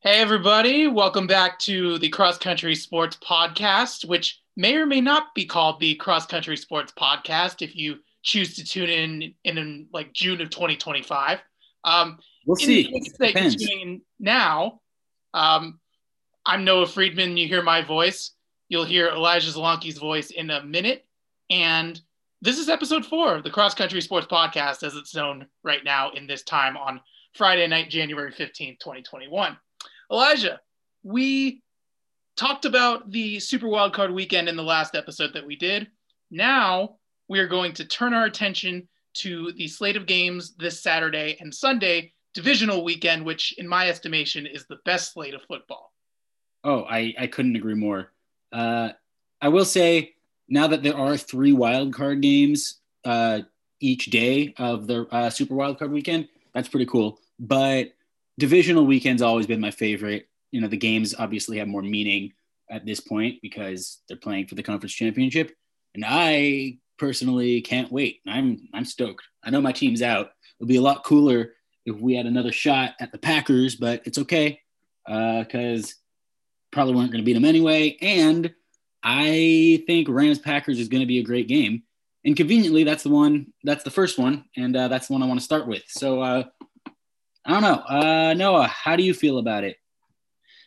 Hey, everybody. Welcome back to the Cross Country Sports Podcast, which may or may not be called the Cross Country Sports Podcast if you choose to tune in in, like June of 2025. Um, We'll see. the case that you're tuning now, um, I'm Noah Friedman. You hear my voice. You'll hear Elijah Zelonki's voice in a minute. And this is episode four of the Cross Country Sports Podcast, as it's known right now in this time on Friday night, January 15th, 2021. Elijah, we talked about the Super Wildcard weekend in the last episode that we did. Now we are going to turn our attention to the slate of games this Saturday and Sunday divisional weekend, which, in my estimation, is the best slate of football. Oh, I, I couldn't agree more. Uh, I will say now that there are three wild card games uh, each day of the uh, Super Wild Card weekend, that's pretty cool. But divisional weekend's always been my favorite. You know, the games obviously have more meaning at this point because they're playing for the conference championship, and I personally can't wait. I'm I'm stoked. I know my team's out. It'll be a lot cooler if we had another shot at the Packers, but it's okay because probably weren't going to beat them anyway. And I think Rams Packers is going to be a great game. And conveniently, that's the one. That's the first one, and uh, that's the one I want to start with. So uh, I don't know, uh, Noah. How do you feel about it?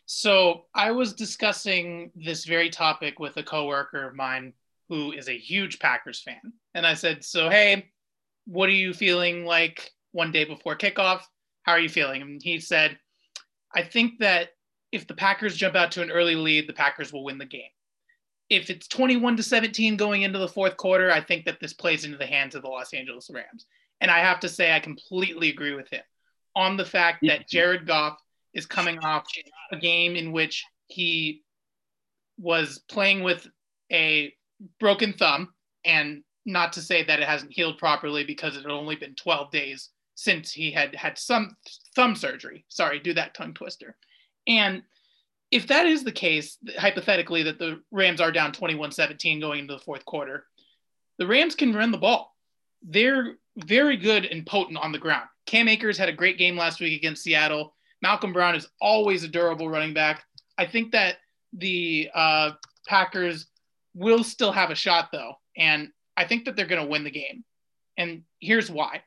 So I was discussing this very topic with a coworker of mine who is a huge Packers fan. And I said, So, hey, what are you feeling like one day before kickoff? How are you feeling? And he said, I think that if the Packers jump out to an early lead, the Packers will win the game. If it's 21 to 17 going into the fourth quarter, I think that this plays into the hands of the Los Angeles Rams. And I have to say, I completely agree with him on the fact that Jared Goff is coming off a game in which he was playing with a broken thumb and not to say that it hasn't healed properly because it had only been 12 days since he had had some thumb surgery. Sorry, do that tongue twister. And if that is the case, hypothetically, that the Rams are down 21 17 going into the fourth quarter, the Rams can run the ball. They're very good and potent on the ground. Cam Akers had a great game last week against Seattle. Malcolm Brown is always a durable running back. I think that the uh, Packers will still have a shot, though. And I think that they're going to win the game. And here's why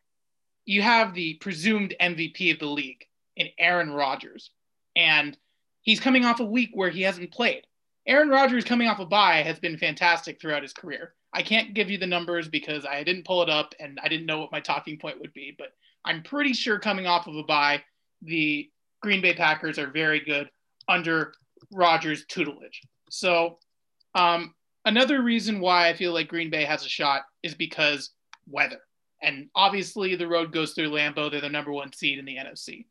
you have the presumed MVP of the league in Aaron Rodgers. And he's coming off a week where he hasn't played. Aaron Rodgers coming off a bye has been fantastic throughout his career. I can't give you the numbers because I didn't pull it up and I didn't know what my talking point would be, but I'm pretty sure coming off of a bye, the Green Bay Packers are very good under Rodgers' tutelage. So, um, another reason why I feel like Green Bay has a shot is because weather. And obviously, the road goes through Lambeau. They're the number one seed in the NFC.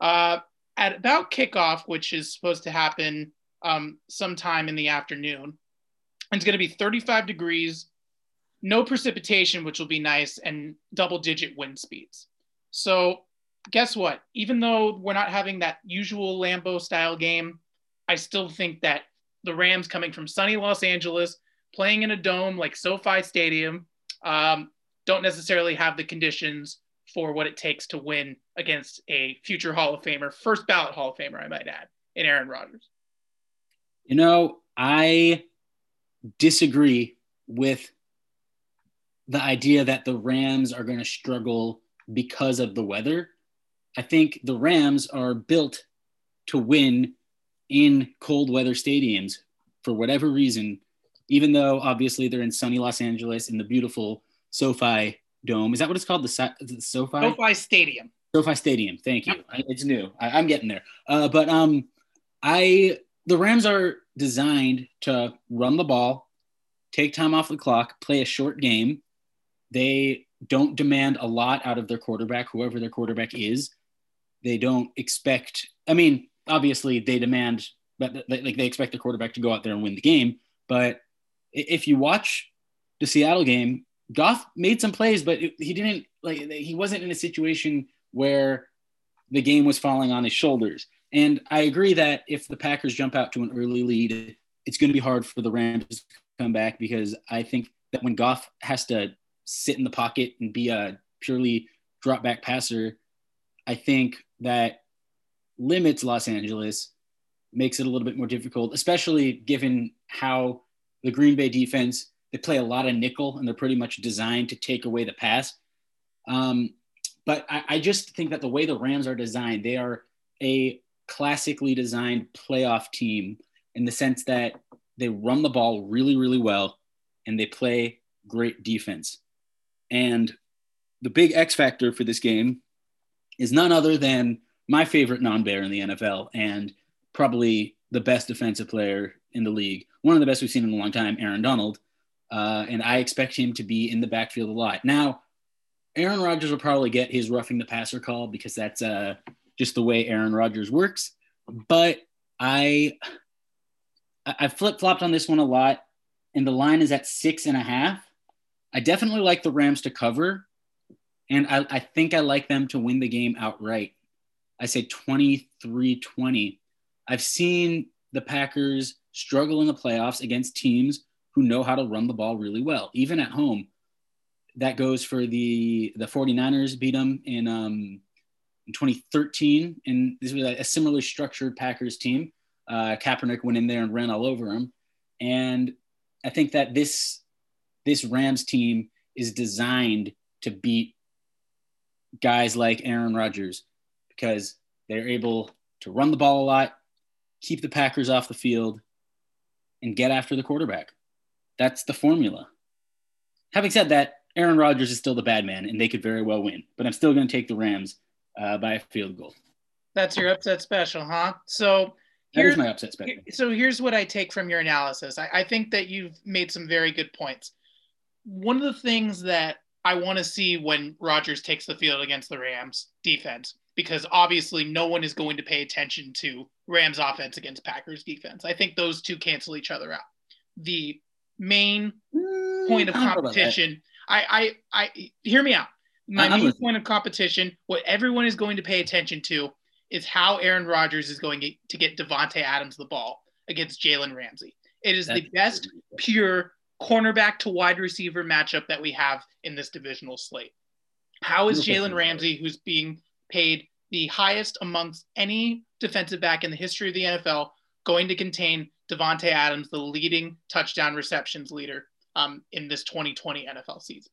Uh, at about kickoff, which is supposed to happen um, sometime in the afternoon, it's going to be 35 degrees, no precipitation, which will be nice, and double digit wind speeds. So, guess what? Even though we're not having that usual Lambeau style game, I still think that the Rams coming from sunny Los Angeles, playing in a dome like SoFi Stadium, um, don't necessarily have the conditions for what it takes to win against a future Hall of Famer, first ballot Hall of Famer, I might add, in Aaron Rodgers. You know, I disagree with the idea that the Rams are going to struggle because of the weather. I think the Rams are built to win in cold weather stadiums for whatever reason, even though obviously they're in sunny Los Angeles in the beautiful SoFi Dome. Is that what it's called? The, the SoFi? SoFi Stadium. SoFi Stadium. Thank you. I, it's new. I, I'm getting there. Uh, but um, I the Rams are designed to run the ball, take time off the clock, play a short game. They don't demand a lot out of their quarterback, whoever their quarterback is. They don't expect. I mean, obviously, they demand, but like they expect the quarterback to go out there and win the game. But if you watch the Seattle game, Goff made some plays, but he didn't like. He wasn't in a situation where the game was falling on his shoulders. And I agree that if the Packers jump out to an early lead, it's going to be hard for the Rams to come back because I think that when Goff has to sit in the pocket and be a purely drop back passer, I think that limits Los Angeles, makes it a little bit more difficult, especially given how the Green Bay defense they play a lot of nickel and they're pretty much designed to take away the pass. Um, but I, I just think that the way the Rams are designed, they are a classically designed playoff team in the sense that they run the ball really, really well and they play great defense. And the big X factor for this game is none other than my favorite non bear in the NFL and probably the best defensive player in the league, one of the best we've seen in a long time, Aaron Donald. Uh, and I expect him to be in the backfield a lot. Now, Aaron Rodgers will probably get his roughing the passer call because that's uh, just the way Aaron Rodgers works. But I I flip flopped on this one a lot, and the line is at six and a half. I definitely like the Rams to cover, and I, I think I like them to win the game outright. I say 23 20. I've seen the Packers struggle in the playoffs against teams who know how to run the ball really well, even at home. That goes for the the 49ers beat them in um, in 2013, and this was a, similarly structured Packers team. Uh, Kaepernick went in there and ran all over him, and I think that this this Rams team is designed to beat guys like Aaron Rodgers because they're able to run the ball a lot, keep the Packers off the field, and get after the quarterback. That's the formula. Having said that, Aaron Rodgers is still the bad man, and they could very well win. But I'm still going to take the Rams uh, by a field goal. That's your upset special, huh? So here's my upset special. So here's what I take from your analysis. I, I think that you've made some very good points. One of the things that I want to see when Rodgers takes the field against the Rams defense, because obviously no one is going to pay attention to Rams offense against Packers defense. I think those two cancel each other out. The main mm, point of competition. I, I, I, hear me out. My main point of competition, what everyone is going to pay attention to, is how Aaron Rodgers is going to get Davante Adams the ball against Jalen Ramsey. It is That's the best pure cornerback to wide receiver matchup that we have in this divisional slate. How is Jalen Ramsey, who's being paid the highest amongst any defensive back in the history of the NFL, going to contain Davante Adams, the leading touchdown receptions leader um, in this 2020 NFL season.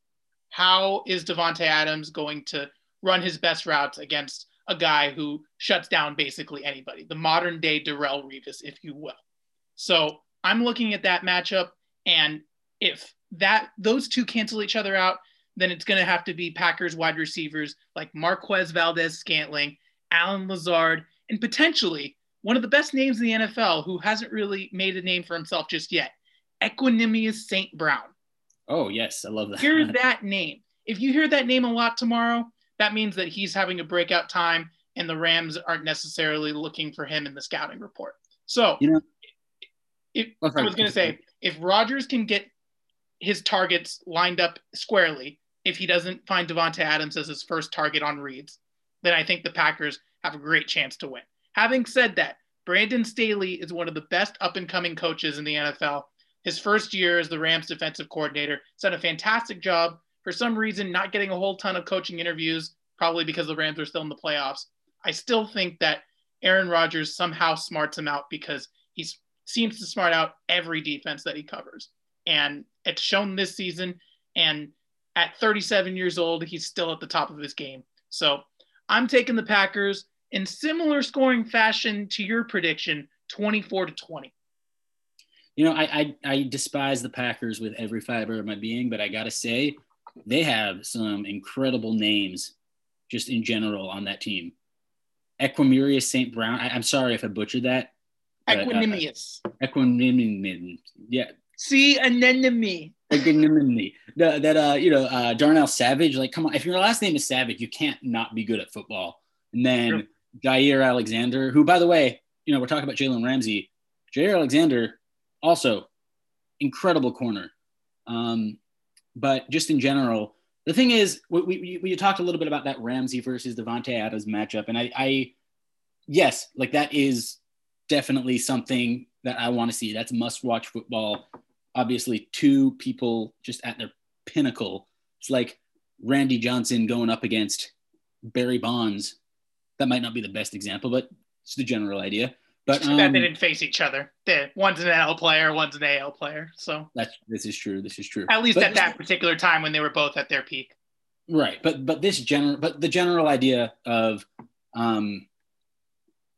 How is Davante Adams going to run his best routes against a guy who shuts down basically anybody, the modern day Darrelle Revis, if you will? So I'm looking at that matchup, and if that those two cancel each other out, then it's going to have to be Packers wide receivers like Marquez Valdes Scantling, Allen Lazard, and potentially one of the best names in the NFL who hasn't really made a name for himself just yet, Equanimeous St. Brown. Oh, yes. I love that. Hear that name. If you hear that name a lot tomorrow, that means that he's having a breakout time and the Rams aren't necessarily looking for him in the scouting report. So, you know, if, oh, I was going to say, if Rodgers can get his targets lined up squarely, if he doesn't find Davante Adams as his first target on reads, then I think the Packers have a great chance to win. Having said that, Brandon Staley is one of the best up and coming coaches in the NFL. His first year as the Rams defensive coordinator, has done a fantastic job. For some reason, not getting a whole ton of coaching interviews, probably because the Rams are still in the playoffs. I still think that Aaron Rodgers somehow smarts him out because he seems to smart out every defense that he covers. And it's shown this season. And at 37 years old, he's still at the top of his game. So I'm taking the Packers in similar scoring fashion to your prediction, 24 to 20. You know, I, I, I despise the Packers with every fiber of my being, but I gotta say, they have some incredible names just in general on that team. Equimerius St. Brown. I, am sorry if I butchered that. Equanimous. Uh, Equanimous. Yeah. See, anemone. Anemone. that uh, you know, uh, Darnell Savage. Like, come on, if your last name is Savage, you can't not be good at football. And then Jaire Alexander, who, by the way, you know, we're talking about Jalen Ramsey. Jaire Alexander, also incredible corner. Um, but just in general, the thing is, we, we, we talked a little bit about that Ramsey versus Davante Adams matchup, and I, I, yes, like that is definitely something that I want to see. That's must-watch football. Obviously, two people just at their pinnacle. It's like Randy Johnson going up against Barry Bonds that might not be the best example, but It's the general idea. But um, they didn't face each other. They, one's an NL player, one's an AL player. So that's this is true. This is true. at least But at that particular time when they were both at their peak. Right, but but this general, but the general idea of, um,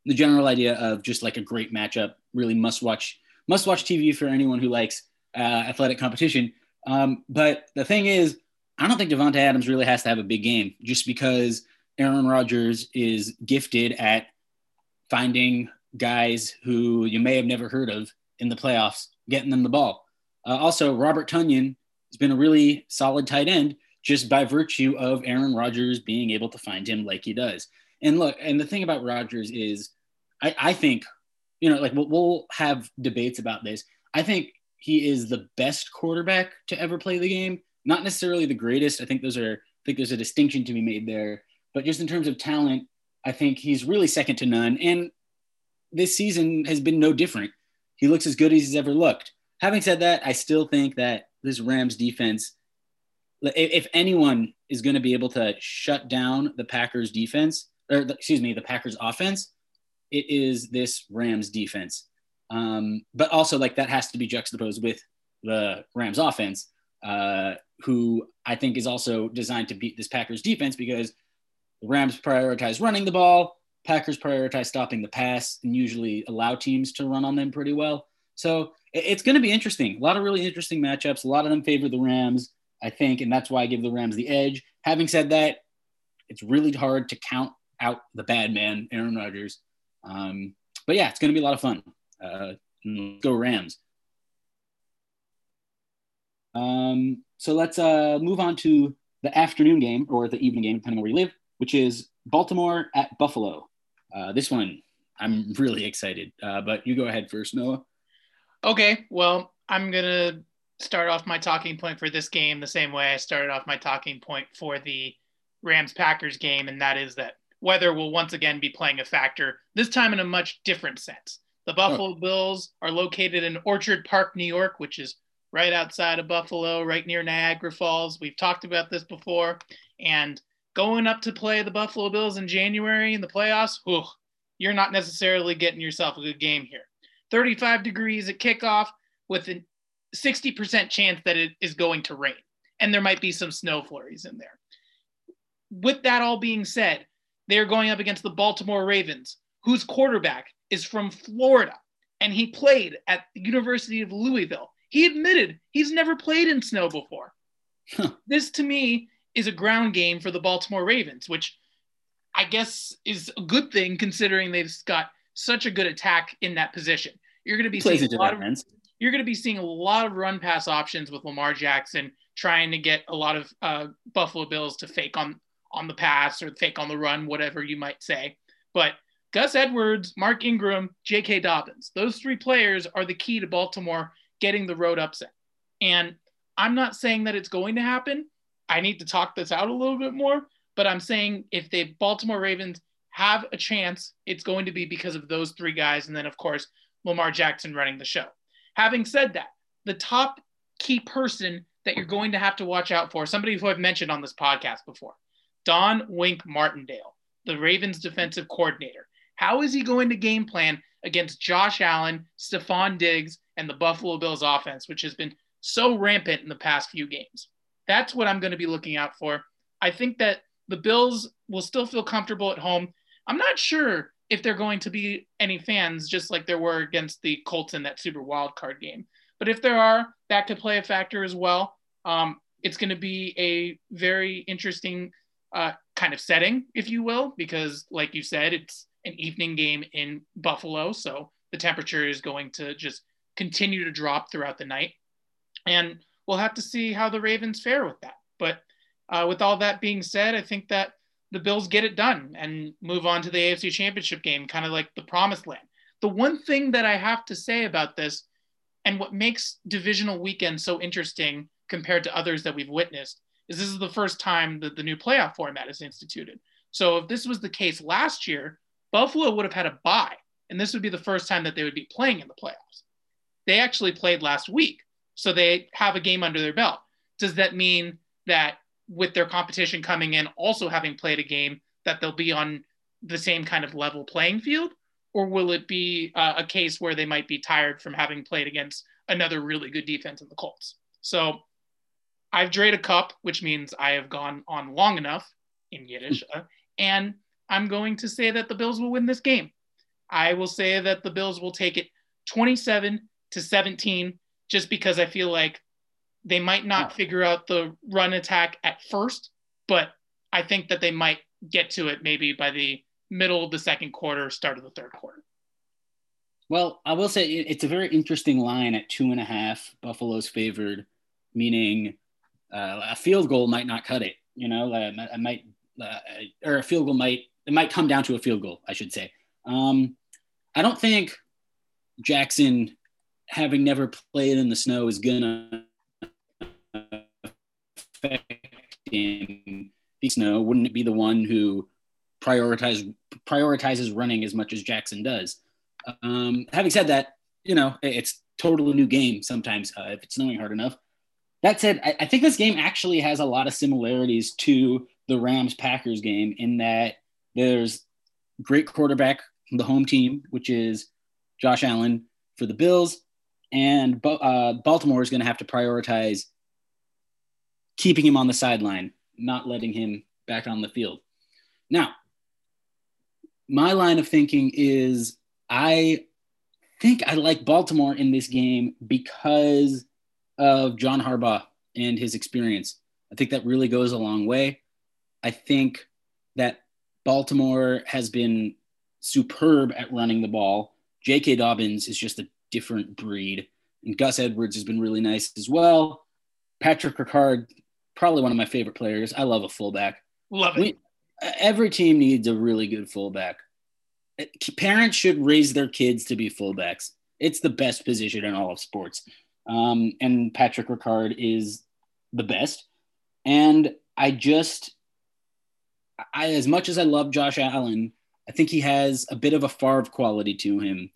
the general idea of just like a great matchup, really must watch must watch TV for anyone who likes uh, athletic competition. Um, but the thing is, I don't think Davante Adams really has to have a big game just because Aaron Rodgers is gifted at finding guys who you may have never heard of in the playoffs, getting them the ball. Uh, also, Robert Tonyan has been a really solid tight end just by virtue of Aaron Rodgers being able to find him like he does. And look, and the thing about Rodgers is, I, I think, you know, like we'll, we'll have debates about this. I think he is the best quarterback to ever play the game. Not necessarily the greatest. I think those are, I think there's a distinction to be made there. But just in terms of talent, I think he's really second to none. And this season has been no different. He looks as good as he's ever looked. Having said that, I still think that this Rams defense, if anyone is going to be able to shut down the Packers defense, or excuse me, the Packers offense, it is this Rams defense. Um, but also, like that has to be juxtaposed with the Rams offense, uh, who I think is also designed to beat this Packers defense because the Rams prioritize running the ball, Packers prioritize stopping the pass, and usually allow teams to run on them pretty well. So it's going to be interesting. A lot of really interesting matchups. A lot of them favor the Rams, I think, and that's why I give the Rams the edge. Having said that, it's really hard to count out the bad man, Aaron Rodgers. Um, but yeah, it's going to be a lot of fun. Uh, go Rams. Um, so let's uh, move on to the afternoon game or the evening game, depending on where you live, which is Baltimore at Buffalo. Uh, this one, I'm really excited. Uh, but you go ahead first, Noah. Okay, well, I'm going to start off my talking point for this game the same way I started off my talking point for the Rams Packers game, and that is that weather will once again be playing a factor, this time in a much different sense. The Buffalo oh. Bills are located in Orchard Park, New York, which is right outside of Buffalo, right near Niagara Falls. We've talked about this before. And going up to play the Buffalo Bills in January in the playoffs, whew, you're not necessarily getting yourself a good game here. 35 degrees at kickoff with a 60% chance that it is going to rain. And there might be some snow flurries in there. With that all being said, they are going up against the Baltimore Ravens, whose quarterback is from Florida and he played at the University of Louisville. He admitted he's never played in snow before. Huh. This to me is a ground game for the Baltimore Ravens, which I guess is a good thing considering they've got such a good attack in that position. You're going to be seeing a lot of, you're going to be seeing a lot of run pass options with Lamar Jackson trying to get a lot of uh, Buffalo Bills to fake on on the pass or fake on the run, whatever you might say. But Gus Edwards, Mark Ingram, J.K. Dobbins, those three players are the key to Baltimore getting the road upset. And I'm not saying that it's going to happen. I need to talk this out a little bit more, but I'm saying if the Baltimore Ravens have a chance, it's going to be because of those three guys. And then, of course, Lamar Jackson running the show. Having said that, the top key person that you're going to have to watch out for, somebody who I've mentioned on this podcast before, Don Wink Martindale, the Ravens defensive coordinator. How is he going to game plan against Josh Allen, Stefon Diggs, and the Buffalo Bills offense, which has been so rampant in the past few games? That's what I'm going to be looking out for. I think that the Bills will still feel comfortable at home. I'm not sure if they're going to be any fans, just like there were against the Colts in that Super Wild Card game. But if there are, that could play a factor as well. Um, it's going to be a very interesting uh, kind of setting, if you will, because like you said, it's an evening game in Buffalo, so the temperature is going to just continue to drop throughout the night, and we'll have to see how the Ravens fare with that. But uh, with all that being said, I think that the Bills get it done and move on to the AFC Championship game, kind of like the promised land. The one thing that I have to say about this, and what makes divisional weekend so interesting compared to others that we've witnessed, is this is the first time that the new playoff format is instituted. So if this was the case last year, Buffalo would have had a bye, and this would be the first time that they would be playing in the playoffs. They actually played last week, so they have a game under their belt. Does that mean that with their competition coming in, also having played a game, that they'll be on the same kind of level playing field? or will it be uh, a case where they might be tired from having played against another really good defense in the Colts? So I've drained a cup, which means I have gone on long enough in Yiddish, uh, and I'm going to say that the Bills will win this game. I will say that the Bills will take it 27 to 17, just because I feel like they might not figure out the run attack at first, but I think that they might get to it maybe by the middle of the second quarter, start of the third quarter. Well, I will say it's a very interesting line at two and a half. Buffalo's favored, meaning uh, a field goal might not cut it. You know, uh, I might, uh, or a field goal might it might come down to a field goal. I should say. Um, I don't think Jackson, having never played in the snow, is gonna affect him. The snow wouldn't it be the one who prioritize prioritizes running as much as Jackson does. Um, having said that, you know it's totally new game sometimes uh, if it's snowing hard enough. That said, I, I, think this game actually has a lot of similarities to the Rams Packers game in that there's great quarterback the home team, which is Josh Allen for the Bills, and uh, Baltimore is going to have to prioritize keeping him on the sideline, not letting him back on the field. Now, my line of thinking is I think I like Baltimore in this game because of John Harbaugh and his experience. I think that really goes a long way. I think that Baltimore has been superb at running the ball. J.K. Dobbins is just a different breed. And Gus Edwards has been really nice as well. Patrick Ricard, probably one of my favorite players. I love a fullback. Love it. We, every team needs a really good fullback. Parents should raise their kids to be fullbacks. It's the best position in all of sports. Um, and Patrick Ricard is the best. And I just, I as much as I love Josh Allen, I think he has a bit of a Favre quality to him,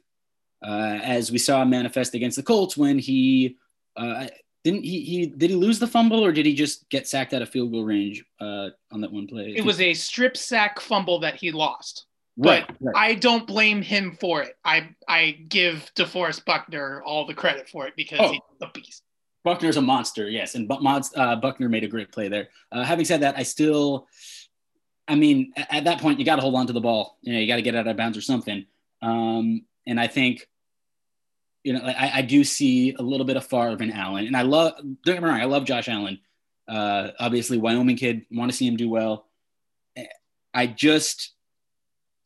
uh, as we saw manifest against the Colts when he uh, didn't he, he did he lose the fumble or did he just get sacked out of field goal range uh, on that one play? It was a strip sack fumble that he lost. Right, but right. I don't blame him for it. I I give DeForest Buckner all the credit for it because oh. he's a beast. Buckner's a monster, yes, and uh, Buckner made a great play there. Uh, having said that, I still, I mean, at that point, you got to hold on to the ball. You know, you got to get out of bounds or something. Um, and I think you know, I, I do see a little bit of Favre and Allen, and I love. Don't get me wrong, I love Josh Allen. Uh, obviously, Wyoming kid, want to see him do well. I just,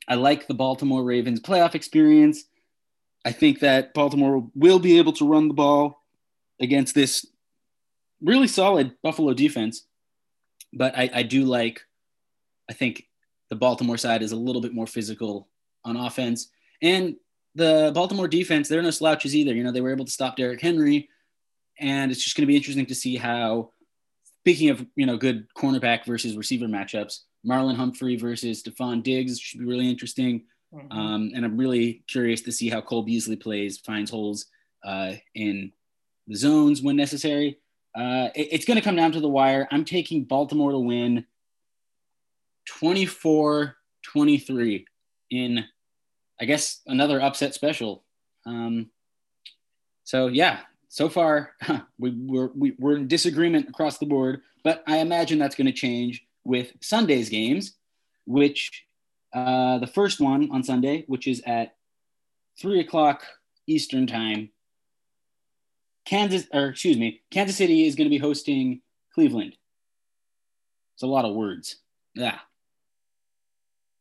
I like the Baltimore Ravens playoff experience. I think that Baltimore will be able to run the ball against this really solid Buffalo defense, but I, I do like. I think the Baltimore side is a little bit more physical on offense, and the Baltimore defense, they're no slouches either. You know, they were able to stop Derrick Henry, and it's just going to be interesting to see how. Speaking of you know good cornerback versus receiver matchups, Marlon Humphrey versus Stefon Diggs should be really interesting. Mm-hmm. Um, and I'm really curious to see how Cole Beasley plays, finds holes uh, in the zones when necessary. Uh, it, it's going to come down to the wire. I'm taking Baltimore to win 24 23 in I guess another upset special. Um, so yeah, so far we, we're, we, we are in disagreement across the board, but I imagine that's going to change with Sunday's games, which uh, the first one on Sunday, which is at three o'clock Eastern time. Kansas, or excuse me, Kansas City is going to be hosting Cleveland. It's a lot of words. Yeah.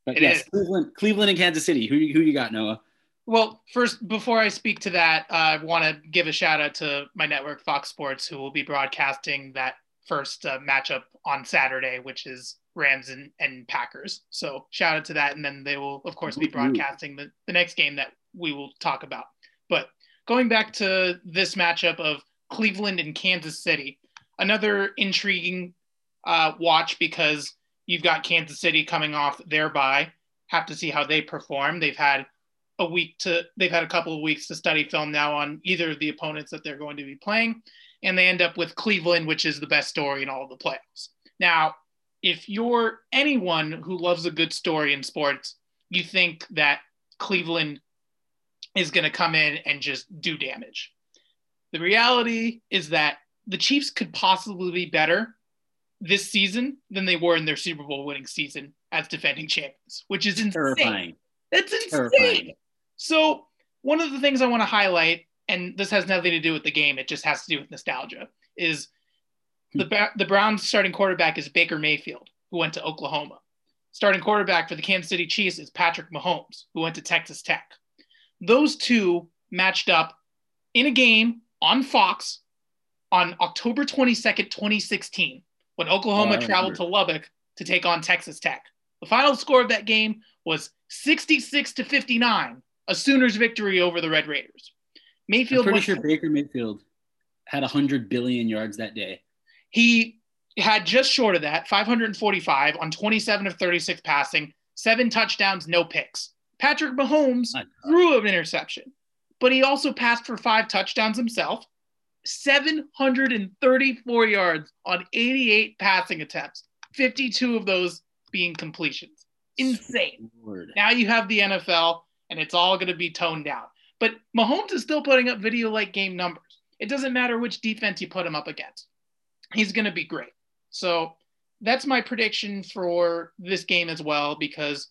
But it yes, is. Cleveland, Cleveland and Kansas City. Who who you got, Noah? Well, first, before I speak to that, uh, I want to give a shout out to my network, Fox Sports, who will be broadcasting that first uh, matchup on Saturday, which is Rams and, and Packers. So shout out to that. And then they will, of course, be broadcasting the, the next game that we will talk about. But going back to this matchup of Cleveland and Kansas City, another intriguing uh, watch because You've got Kansas City coming off their bye. Have to see how they perform. They've had a week to they've had a couple of weeks to study film now on either of the opponents that they're going to be playing and they end up with Cleveland which is the best story in all of the playoffs. Now, if you're anyone who loves a good story in sports, you think that Cleveland is going to come in and just do damage. The reality is that the Chiefs could possibly be better this season than they were in their Super Bowl winning season as defending champions, which is insane. Terrifying. That's insane. Terrifying. So, one of the things I want to highlight, and this has nothing to do with the game, it just has to do with nostalgia, is hmm. the, the Browns starting quarterback is Baker Mayfield, who went to Oklahoma. Starting quarterback for the Kansas City Chiefs is Patrick Mahomes, who went to Texas Tech. Those two matched up in a game on Fox on October 22nd, 2016, when Oklahoma oh, traveled to Lubbock to take on Texas Tech. The final score of that game was 66 to 59, a Sooners victory over the Red Raiders. Mayfield. I'm pretty sure Baker Mayfield had 100 billion yards that day. He had just short of that, 545 on 27 of 36 passing, seven touchdowns, no picks. Patrick Mahomes threw an interception, but he also passed for five touchdowns himself, 734 yards on 88 passing attempts, 52 of those being completions. Insane. Lord. Now you have the NFL, and it's all going to be toned down. But Mahomes is still putting up video like game numbers. It doesn't matter which defense you put him up against he's going to be great. So that's my prediction for this game as well, because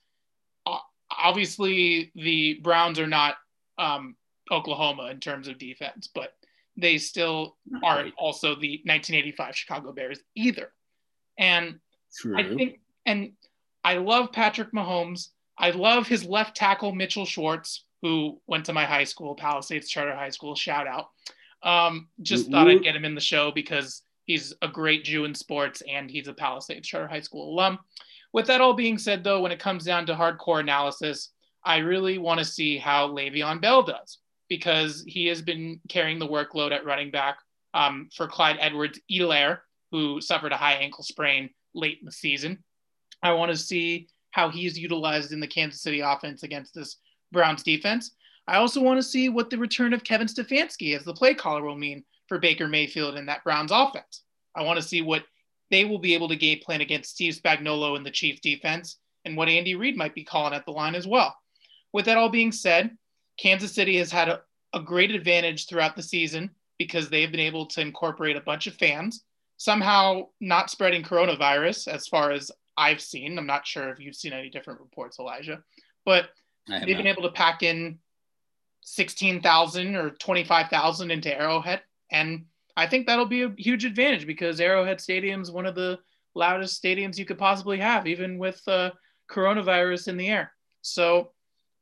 obviously the Browns are not um, Oklahoma in terms of defense, but they still aren't also the 1985 Chicago Bears either. And True. I think, and I love Patrick Mahomes. I love his left tackle, Mitchell Schwartz, who went to my high school, Palisades Charter High School. Shout out. Um, just thought I'd get him in the show because He's a great Jew in sports, and he's a Palisades Charter High School alum. With that all being said, though, when it comes down to hardcore analysis, I really want to see how Le'Veon Bell does because he has been carrying the workload at running back um, for Clyde Edwards Helaire, who suffered a high ankle sprain late in the season. I want to see how he's utilized in the Kansas City offense against this Browns defense. I also want to see what the return of Kevin Stefanski as the play caller will mean for Baker Mayfield and that Browns offense. I want to see what they will be able to game plan against Steve Spagnuolo and the Chiefs defense and what Andy Reid might be calling at the line as well. With that all being said, Kansas City has had a, a great advantage throughout the season because they've been able to incorporate a bunch of fans, somehow not spreading coronavirus as far as I've seen. I'm not sure if you've seen any different reports, Elijah, but they've not. been able to pack in 16,000 or 25,000 into Arrowhead and I think that'll be a huge advantage because Arrowhead Stadium is one of the loudest stadiums you could possibly have, even with uh, coronavirus in the air. So,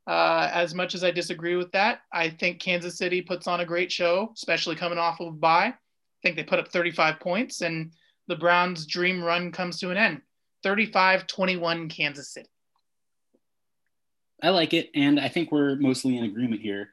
uh, as much as I disagree with that, I think Kansas City puts on a great show, especially coming off of a bye. I think they put up 35 points, and the Browns' dream run comes to an end 35 21 Kansas City. I like it, and I think we're mostly in agreement here.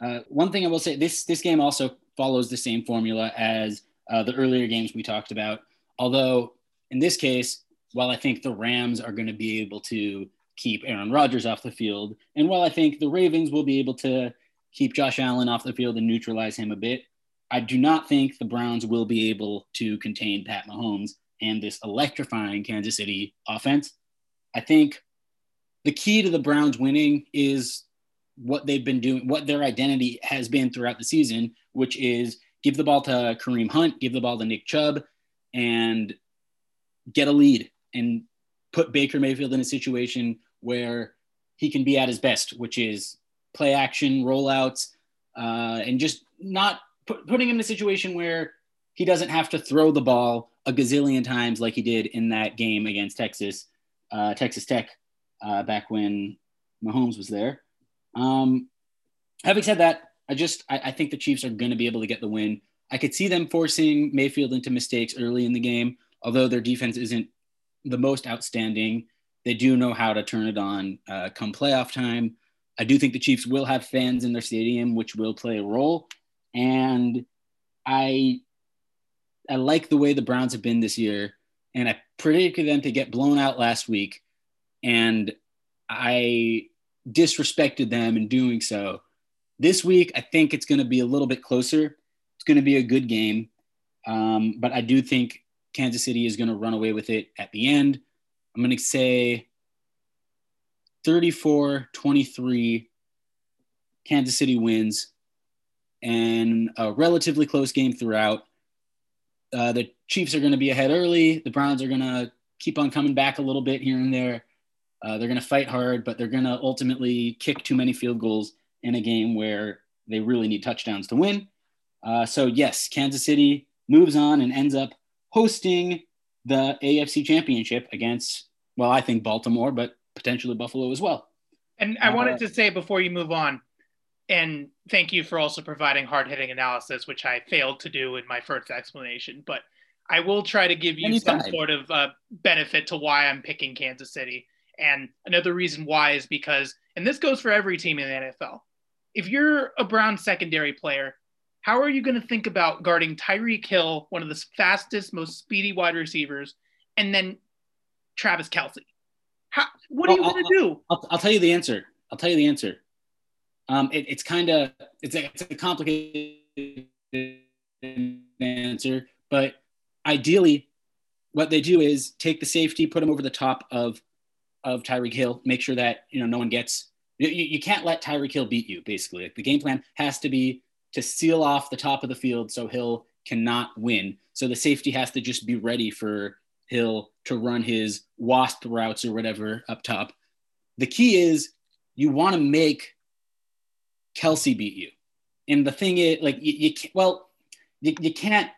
Uh, one thing I will say this this game also follows the same formula as uh, the earlier games we talked about. Although in this case, while I think the Rams are going to be able to keep Aaron Rodgers off the field, and while I think the Ravens will be able to keep Josh Allen off the field and neutralize him a bit, I do not think the Browns will be able to contain Pat Mahomes and this electrifying Kansas City offense. I think the key to the Browns winning is what they've been doing, what their identity has been throughout the season, which is give the ball to Kareem Hunt, give the ball to Nick Chubb, and get a lead and put Baker Mayfield in a situation where he can be at his best, which is play action, rollouts, uh, and just not put, putting him in a situation where he doesn't have to throw the ball a gazillion times like he did in that game against Texas, uh, Texas Tech, uh, back when Mahomes was there. Um, having said that, I just I, I think the Chiefs are going to be able to get the win. I could see them forcing Mayfield into mistakes early in the game, although their defense isn't the most outstanding. They do know how to turn it on uh, come playoff time. I do think the Chiefs will have fans in their stadium, which will play a role. And I I like the way the Browns have been this year, and I predicted them to get blown out last week. And I disrespected them in doing so. This week, I think it's going to be a little bit closer. It's going to be a good game. Um, but I do think Kansas City is going to run away with it at the end. I'm going to say 34 23 Kansas City wins, and a relatively close game throughout. Uh, the Chiefs are going to be ahead early. The Browns are going to keep on coming back a little bit here and there. Uh, they're going to fight hard, but they're going to ultimately kick too many field goals in a game where they really need touchdowns to win. Uh, so, yes, Kansas City moves on and ends up hosting the AFC Championship against, well, I think Baltimore, but potentially Buffalo as well. And I wanted uh, to say before you move on, and thank you for also providing hard hitting analysis, which I failed to do in my first explanation, but I will try to give you anytime. some sort of uh, benefit to why I'm picking Kansas City. And another reason why is because, and this goes for every team in the NFL, if you're a Brown secondary player, how are you going to think about guarding Tyreek Hill, one of the fastest, most speedy wide receivers, and then Travis Kelce? How, what are you going to do? I'll, I'll, tell you the answer. I'll tell you the answer. Um, it, it's kind of it's a, it's a complicated answer, but ideally, what they do is take the safety, put him over the top of of Tyreek Hill, make sure that you know no one gets. You, you can't let Tyreek Hill beat you. Basically, like the game plan has to be to seal off the top of the field so Hill cannot win. So the safety has to just be ready for Hill to run his wasp routes or whatever up top. The key is you want to make Kelce beat you. And the thing is, like, you, you can't, well, you, you can't.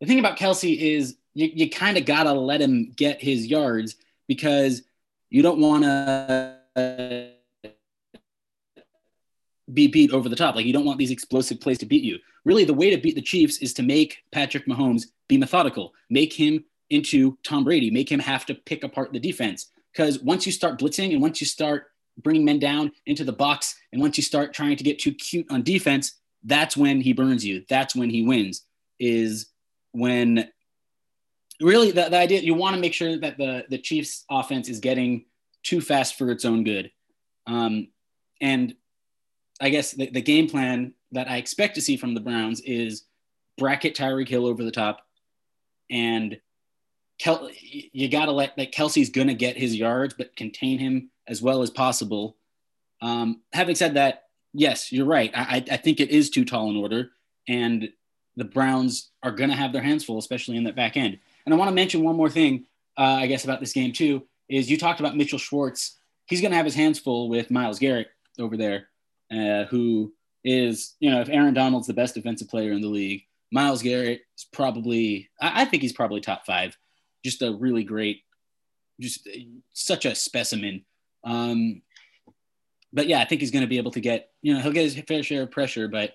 The thing about Kelce is you, you kind of got to let him get his yards because you don't want to be beat over the top. Like you don't want these explosive plays to beat you. Really, the way to beat the Chiefs is to make Patrick Mahomes be methodical, make him into Tom Brady, make him have to pick apart the defense. Because once you start blitzing and once you start bringing men down into the box, and once you start trying to get too cute on defense, that's when he burns you. That's when he wins. Is when really the, the idea you want to make sure that the the Chiefs offense is getting too fast for its own good. Um, and I guess the, the game plan that I expect to see from the Browns is bracket Tyreek Hill over the top, and Kel- you got to let that Kelce's going to get his yards, but contain him as well as possible. Um, having said that, yes, you're right. I, I think it is too tall in order, and the Browns are going to have their hands full, especially in that back end. And I want to mention one more thing, uh, I guess, about this game too. Is you talked about Mitchell Schwartz. He's going to have his hands full with Myles Garrett over there uh, who is, you know, if Aaron Donald's the best defensive player in the league, Myles Garrett is probably, I, I think he's probably top five. Just a really great, just such a specimen. Um, but yeah, I think he's going to be able to get, you know, he'll get his fair share of pressure, but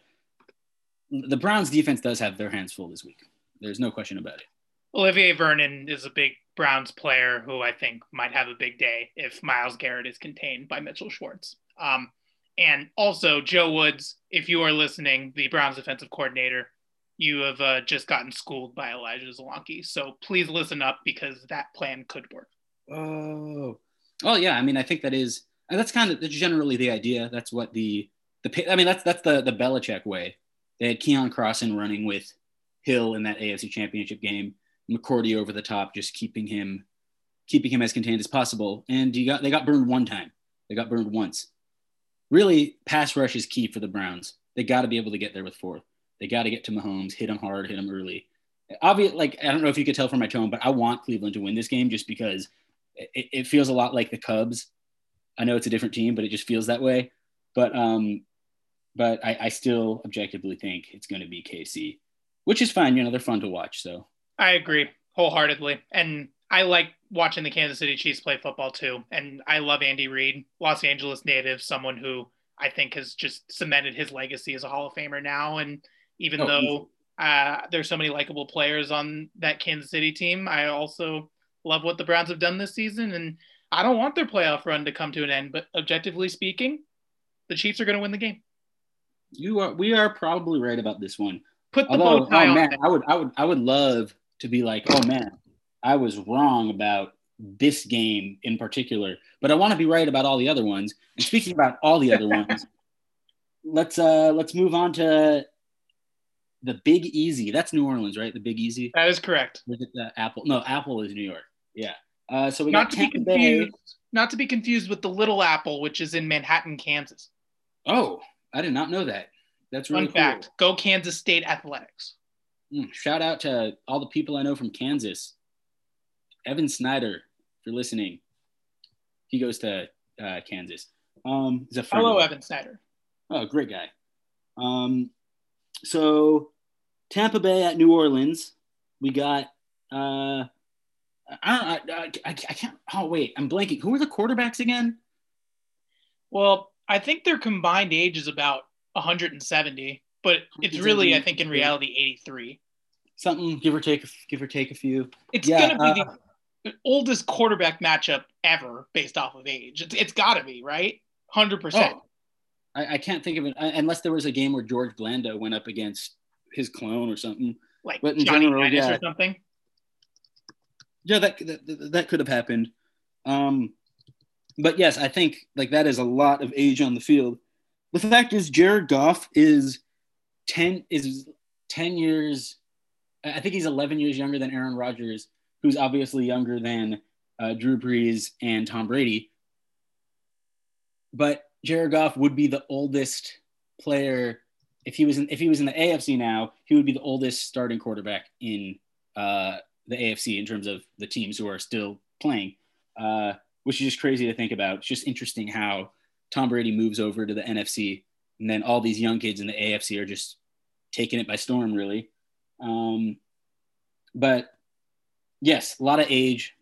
the Browns defense does have their hands full this week. There's no question about it. Olivier Vernon is a big Browns player who I think might have a big day if Myles Garrett is contained by Mitchell Schwartz. Um, and also, Joe Woods, if you are listening, the Browns defensive coordinator, you have uh, just gotten schooled by Elijah Zawanki. So please listen up because that plan could work. Oh, oh yeah. I mean, I think that is that's kind of that's generally the idea. That's what the the I mean, that's that's the the Belichick way. They had Keion Crossen running with Hill in that AFC Championship game. McCourty over the top, just keeping him keeping him as contained as possible. And you got they got burned one time. They got burned once really pass rush is key for the Browns. They got to be able to get there with fourth. They got to get to Mahomes, hit him hard, hit him early. Obvious, like I don't know if you could tell from my tone, but I want Cleveland to win this game just because it, it feels a lot like the Cubs. I know it's a different team, but it just feels that way. But um, but I, I still objectively think it's going to be KC, which is fine. You know, they're fun to watch. So I agree wholeheartedly, and I like watching the Kansas City Chiefs play football too. And I love Andy Reid, Los Angeles native, someone who I think has just cemented his legacy as a Hall of Famer now. And even oh, though uh, there's so many likable players on that Kansas City team, I also love what the Browns have done this season. And I don't want their playoff run to come to an end, but objectively speaking, the Chiefs are going to win the game. You are. We are probably right about this one. Put the Although, bow tie oh, on. Man, I would. I would. I would love to be like, oh man, I was wrong about this game in particular, but I want to be right about all the other ones. And speaking about all the other ones, let's uh let's move on to the Big Easy. That's New Orleans, right? The Big Easy. That is correct. Was it the Apple? No, Apple is New York. Yeah. Uh, so we not to be confused. Bay. Not to be confused with the Little Apple, which is in Manhattan, Kansas. Oh, I did not know that. That's really Fun fact go Kansas State Athletics. Mm, shout out to all the people I know from Kansas. Evan Snyder, if you're listening, he goes to uh, Kansas. Um, he's a friend Hello, Evan Snyder. Oh, great guy. Um, so Tampa Bay at New Orleans. We got. Uh, I don't. I, I, I can't. Oh wait, I'm blanking. Who are the quarterbacks again? Well, I think their combined age is about 170, but it's really, I think, in reality, 83. Something give or take, give or take a few. It's Yeah, going to be the oldest quarterback matchup ever based off of age. It's, it's got to be, right? 100%. Oh, I, I can't think of it uh, unless there was a game where George Blanda went up against his clone or something. Like but in Johnny general, yeah. or something. Yeah, that that, that could have happened. Um, but yes, I think like that is a lot of age on the field. The fact is, Jared Goff is ten is ten years. I think he's eleven years younger than Aaron Rodgers, who's obviously younger than uh, Drew Brees and Tom Brady. But Jared Goff would be the oldest player if he was in if he was in the AFC now. He would be the oldest starting quarterback in uh, the AFC in terms of the teams who are still playing, uh, which is just crazy to think about. It's just interesting how Tom Brady moves over to the NFC, and then all these young kids in the AFC are just taking it by storm, really. Um, but yes, a lot of age.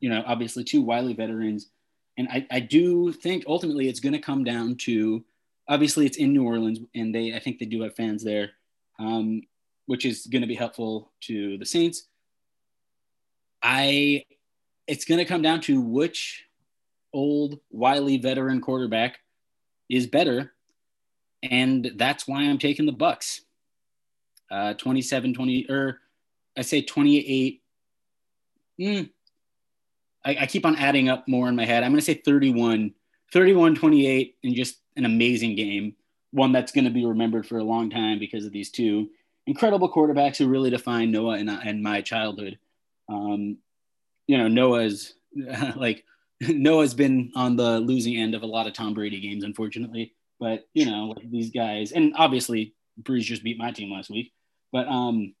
You know, obviously two wily veterans, and I, I do think ultimately it's going to come down to obviously it's in New Orleans, and they I think they do have fans there, um, which is going to be helpful to the Saints. I it's going to come down to which old wily veteran quarterback is better and that's why I'm taking the Bucks. Uh 27 20 or I say 28 mm, I, I keep on adding up more in my head. I'm going to say 31 31 28 and just an amazing game. One that's going to be remembered for a long time because of these two incredible quarterbacks who really defined Noah and, and my childhood. Um, you know, Noah's like Noah's been on the losing end of a lot of Tom Brady games, unfortunately. But you know, like these guys, and obviously Brees just beat my team last week. But um,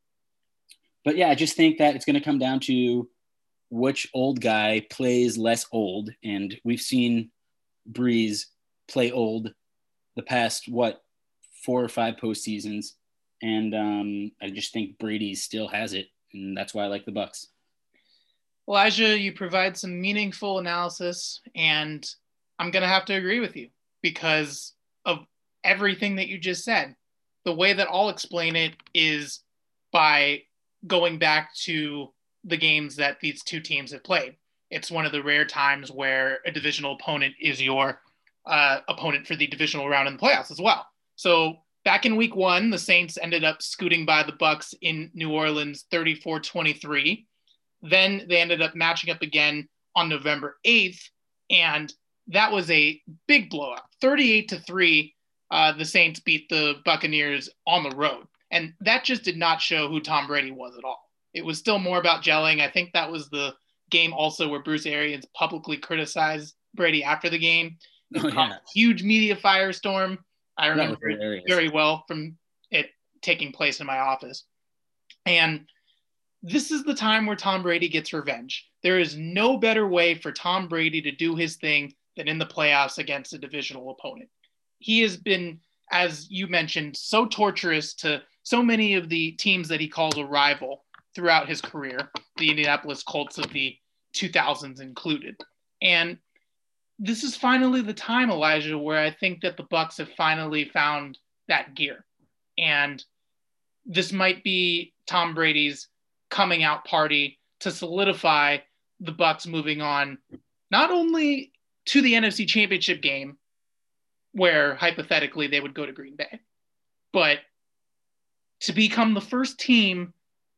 but yeah, I just think that it's going to come down to which old guy plays less old, and we've seen Brees play old the past what four or five postseasons, and um, I just think Brady still has it, and that's why I like the Bucks. Elijah, you provide some meaningful analysis, and I'm to have to agree with you because of everything that you just said. The way that I'll explain it is by going back to the games that these two teams have played. It's one of the rare times where a divisional opponent is your uh, opponent for the divisional round in the playoffs as well. So back in week one, the Saints ended up scooting by the Bucks in New Orleans 34 23. Then they ended up matching up again on November 8th, and that was a big blowout 38 to 3. Uh, the Saints beat the Buccaneers on the road. And that just did not show who Tom Brady was at all. It was still more about gelling. I think that was the game also where Bruce Arians publicly criticized Brady after the game. Oh, yeah. huge media firestorm. I remember it very well from it taking place in my office. And this is the time where Tom Brady gets revenge. There is no better way for Tom Brady to do his thing than in the playoffs against a divisional opponent. He has been, as you mentioned, so torturous to so many of the teams that he calls a rival throughout his career, the Indianapolis Colts of the 2000s included. And this is finally the time, Elijah, where I think that the Bucks have finally found that gear. And this might be Tom Brady's coming out party to solidify the Bucks moving on not only to the NFC Championship game where hypothetically they would go to Green Bay, but to become the first team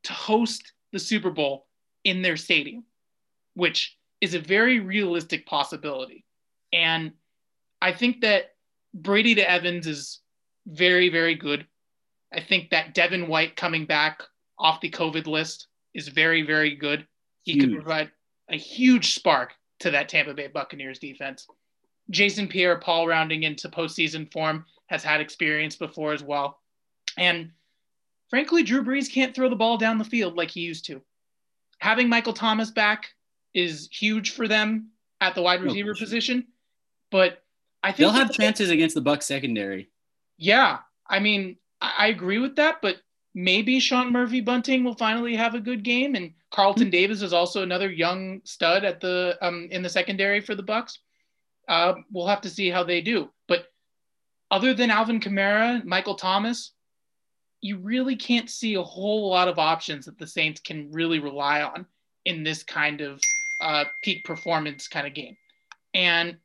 to host the Super Bowl in their stadium, which is a very realistic possibility. And I think that Brady to Evans is very, very good. I think that Devin White coming back off the COVID list is very, very good. He could provide a huge spark to that Tampa Bay Buccaneers defense. Jason Pierre Paul rounding into postseason form has had experience before as well. And frankly, Drew Brees can't throw the ball down the field like he used to. Having Michael Thomas back is huge for them at the wide receiver no position. But I think they'll have chances against the Buck secondary. Yeah. I mean, I, I agree with that, but maybe Sean Murphy Bunting will finally have a good game. And Carlton mm-hmm. Davis is also another young stud at the um, in the secondary for the Bucks. Uh, we'll have to see how they do. But other than Alvin Kamara, Michael Thomas, you really can't see a whole lot of options that the Saints can really rely on in this kind of uh, peak performance kind of game. And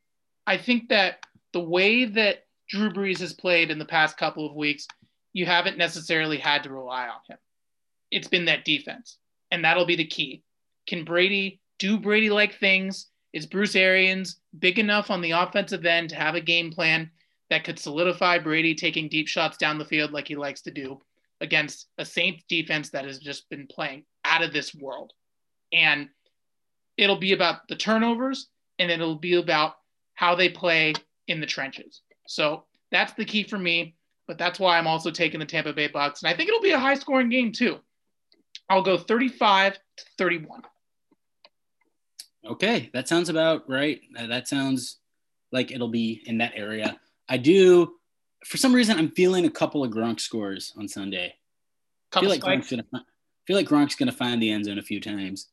I think that the way that Drew Brees has played in the past couple of weeks, you haven't necessarily had to rely on him. It's been that defense, and that'll be the key. Can Brady do Brady like things? Is Bruce Arians big enough on the offensive end to have a game plan that could solidify Brady taking deep shots down the field like he likes to do against a Saints defense that has just been playing out of this world? And it'll be about the turnovers and it'll be about how they play in the trenches. So that's the key for me. But that's why I'm also taking the Tampa Bay Bucks. And I think it'll be a high scoring game too. I'll go 35 to 31. Okay, that sounds about right. That sounds like it'll be in that area. I do, for some reason, I'm feeling a couple of Gronk scores on Sunday. I feel like Gronk's gonna, feel like Gronk's gonna find the end zone a few times.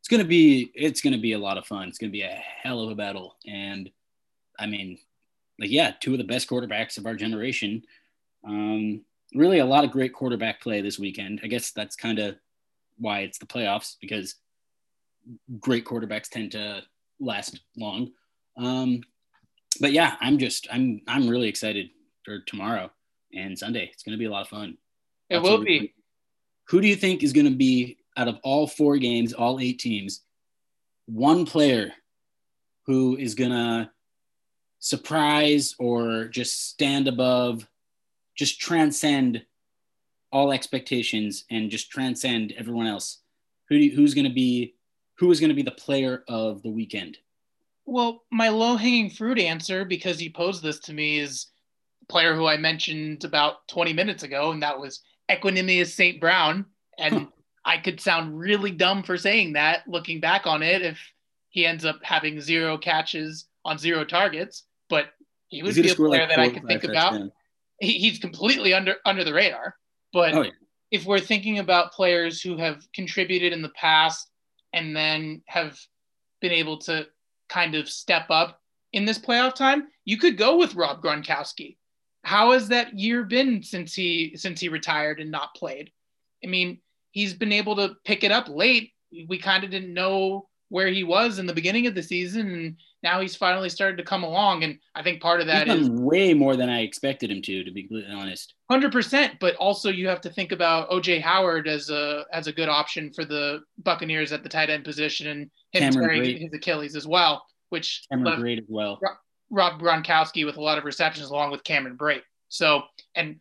It's gonna be it's gonna be a lot of fun. It's gonna be a hell of a battle, and I mean, like, yeah, two of the best quarterbacks of our generation. Um, really, a lot of great quarterback play this weekend. I guess that's kind of why it's the playoffs because great quarterbacks tend to last long. Um, but yeah, I'm just I'm I'm really excited for tomorrow and Sunday. It's going to be a lot of fun. It Lots will be. Who do you think is going to be out of all four games, all eight teams, one player who is going to surprise or just stand above, just transcend all expectations and just transcend everyone else? Who you, who's going to be who is going to be the player of the weekend? Well, my low hanging fruit answer, because you posed this to me, is player who I mentioned about 20 minutes ago, and that was Equanimeous St. Brown. And I could sound really dumb for saying that looking back on it if he ends up having zero catches on zero targets but he would be a player like that I could think about. He, he's completely under under the radar. But oh, yeah. if we're thinking about players who have contributed in the past and then have been able to kind of step up in this playoff time, you could go with Rob Gronkowski. How has that year been since he since he retired and not played? I mean, he's been able to pick it up late. We kind of didn't know where he was in the beginning of the season, and now he's finally started to come along. And I think part of that is way more than I expected him to, to be completely honest. Hundred percent. But also you have to think about OJ Howard as a as a good option for the Buccaneers at the tight end position and him Cameron tearing his Achilles as well, which Cameron Brate as well. Rob Gronkowski with a lot of receptions along with Cameron Brate. So and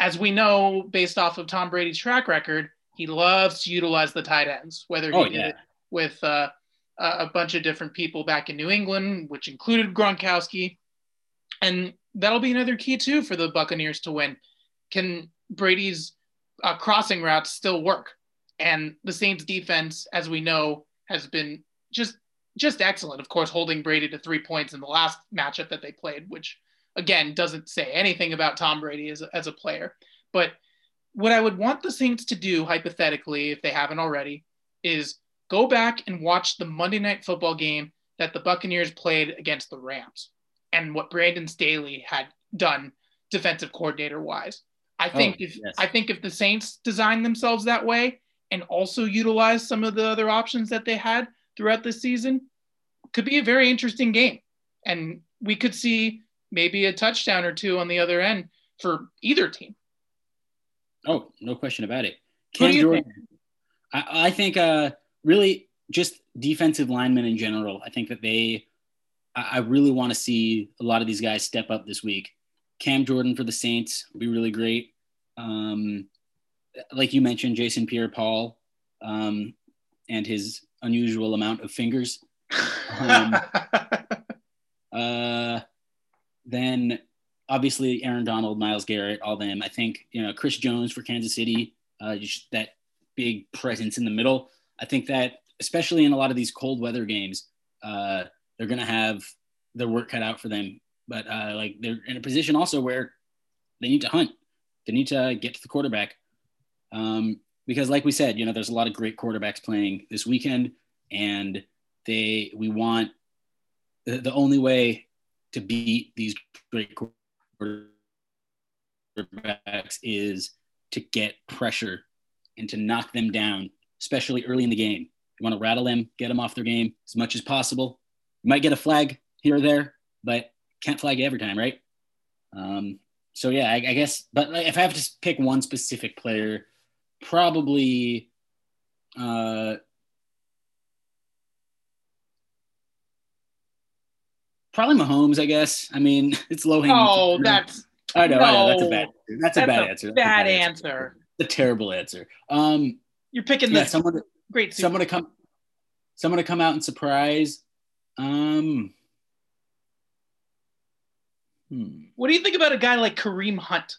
as we know, based off of Tom Brady's track record, he loves to utilize the tight ends, whether he oh, did yeah. it with uh, a bunch of different people back in New England, which included Gronkowski. And that'll be another key, too, for the Buccaneers to win. Can Brady's uh, crossing routes still work? And the Saints defense, as we know, has been just just excellent. Of course, holding Brady to three points in the last matchup that they played, which again doesn't say anything about Tom Brady as a, as a player. But what I would want the Saints to do, hypothetically, if they haven't already, is go back and watch the Monday night football game that the Buccaneers played against the Rams and what Brandon Staley had done defensive coordinator wise. I oh, think oh, if yes. I think if the Saints designed themselves that way and also utilize some of the other options that they had throughout the season, could be a very interesting game. And we could see maybe a touchdown or two on the other end for either team. Oh, no question about it. Jordan. Think? I, I, think uh, really just defensive linemen in general. I think that they, I really want to see a lot of these guys step up this week. Cam Jordan for the Saints would be really great. Um, like you mentioned, Jason Pierre Paul um, and his unusual amount of fingers. Um, uh, then obviously Aaron Donald, Myles Garrett, all them. I think you know Chris Jones for Kansas City, uh, just that big presence in the middle. I think that especially in a lot of these cold weather games, uh, they're going to have their work cut out for them. But uh, like they're in a position also where they need to hunt. They need to get to the quarterback. Um, because like we said, you know, there's a lot of great quarterbacks playing this weekend and they, we want the, the only way to beat these great quarterbacks is to get pressure and to knock them down, especially early in the game. You want to rattle them, get them off their game as much as possible. You might get a flag here or there, but can't flag every time, right? Um, so yeah, I, I, guess. But if I have to pick one specific player, probably. Uh, probably Mahomes, I guess. I mean, it's low hanging. Oh, that's. I know, no, I know. That's a bad. That's, a bad a answer. That's bad, bad answer. answer. The terrible answer. Um, You're picking yeah, the someone. Great. Someone to come. Someone to come out and surprise. Um. Hmm. What do you think about a guy like Kareem Hunt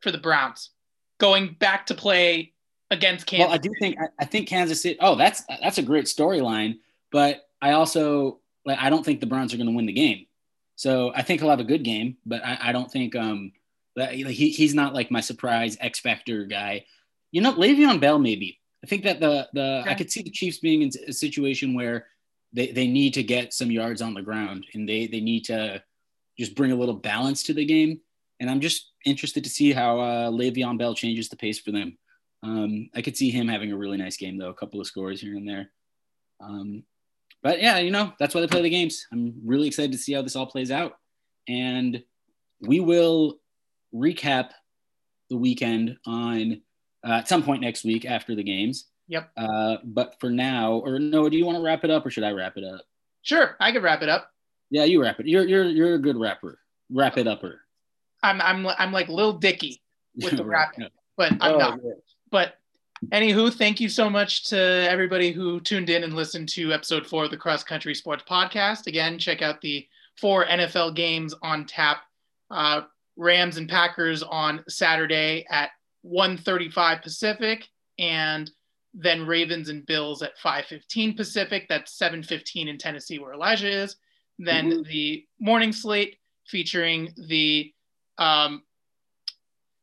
for the Browns going back to play against Kansas? Well, I do think I, I think Kansas City. Oh, that's that's a great storyline, but I also like I don't think the Browns are going to win the game. So I think he'll have a good game, but I, I don't think um that he, he's not like my surprise X factor guy. You know, Le'Veon Bell maybe. I think that the the. I could see the Chiefs being in a situation where they, they need to get some yards on the ground and they they need to just bring a little balance to the game. And I'm just interested to see how uh, Le'Veon Bell changes the pace for them. Um, I could see him having a really nice game though, a couple of scores here and there. Um, but yeah, you know that's why they play the games. I'm really excited to see how this all plays out, and we will recap the weekend on uh, at some point next week after the games. Yep. Uh, but for now, or no, do you want to wrap it up, or should I wrap it up? Sure, I could wrap it up. Yeah, you wrap it. You're you're you're a good rapper. Wrap it upper. I'm I'm I'm like Lil Dicky with the rap, but I'm oh, not. Yeah. But anywho, thank you so much to everybody who tuned in and listened to episode four of the Cross Country Sports Podcast. Again, check out the four NFL games on tap. Uh, Rams and Packers on Saturday at 1:35 Pacific, and then Ravens and Bills at 5:15 Pacific. That's 7:15 in Tennessee, where Elijah is. Then mm-hmm. the morning slate featuring the um,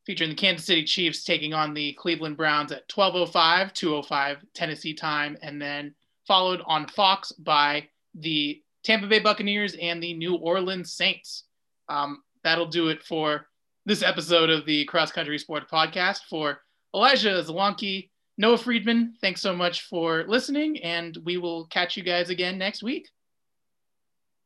featuring the Kansas City Chiefs taking on the Cleveland Browns at 12:05, 2:05 Tennessee time, and then followed on Fox by the Tampa Bay Buccaneers and the New Orleans Saints. Um, that'll do it for this episode of the Cross Country Sports Podcast. For Elijah Zalonki, Noah Friedman, thanks so much for listening, and we will catch you guys again next week.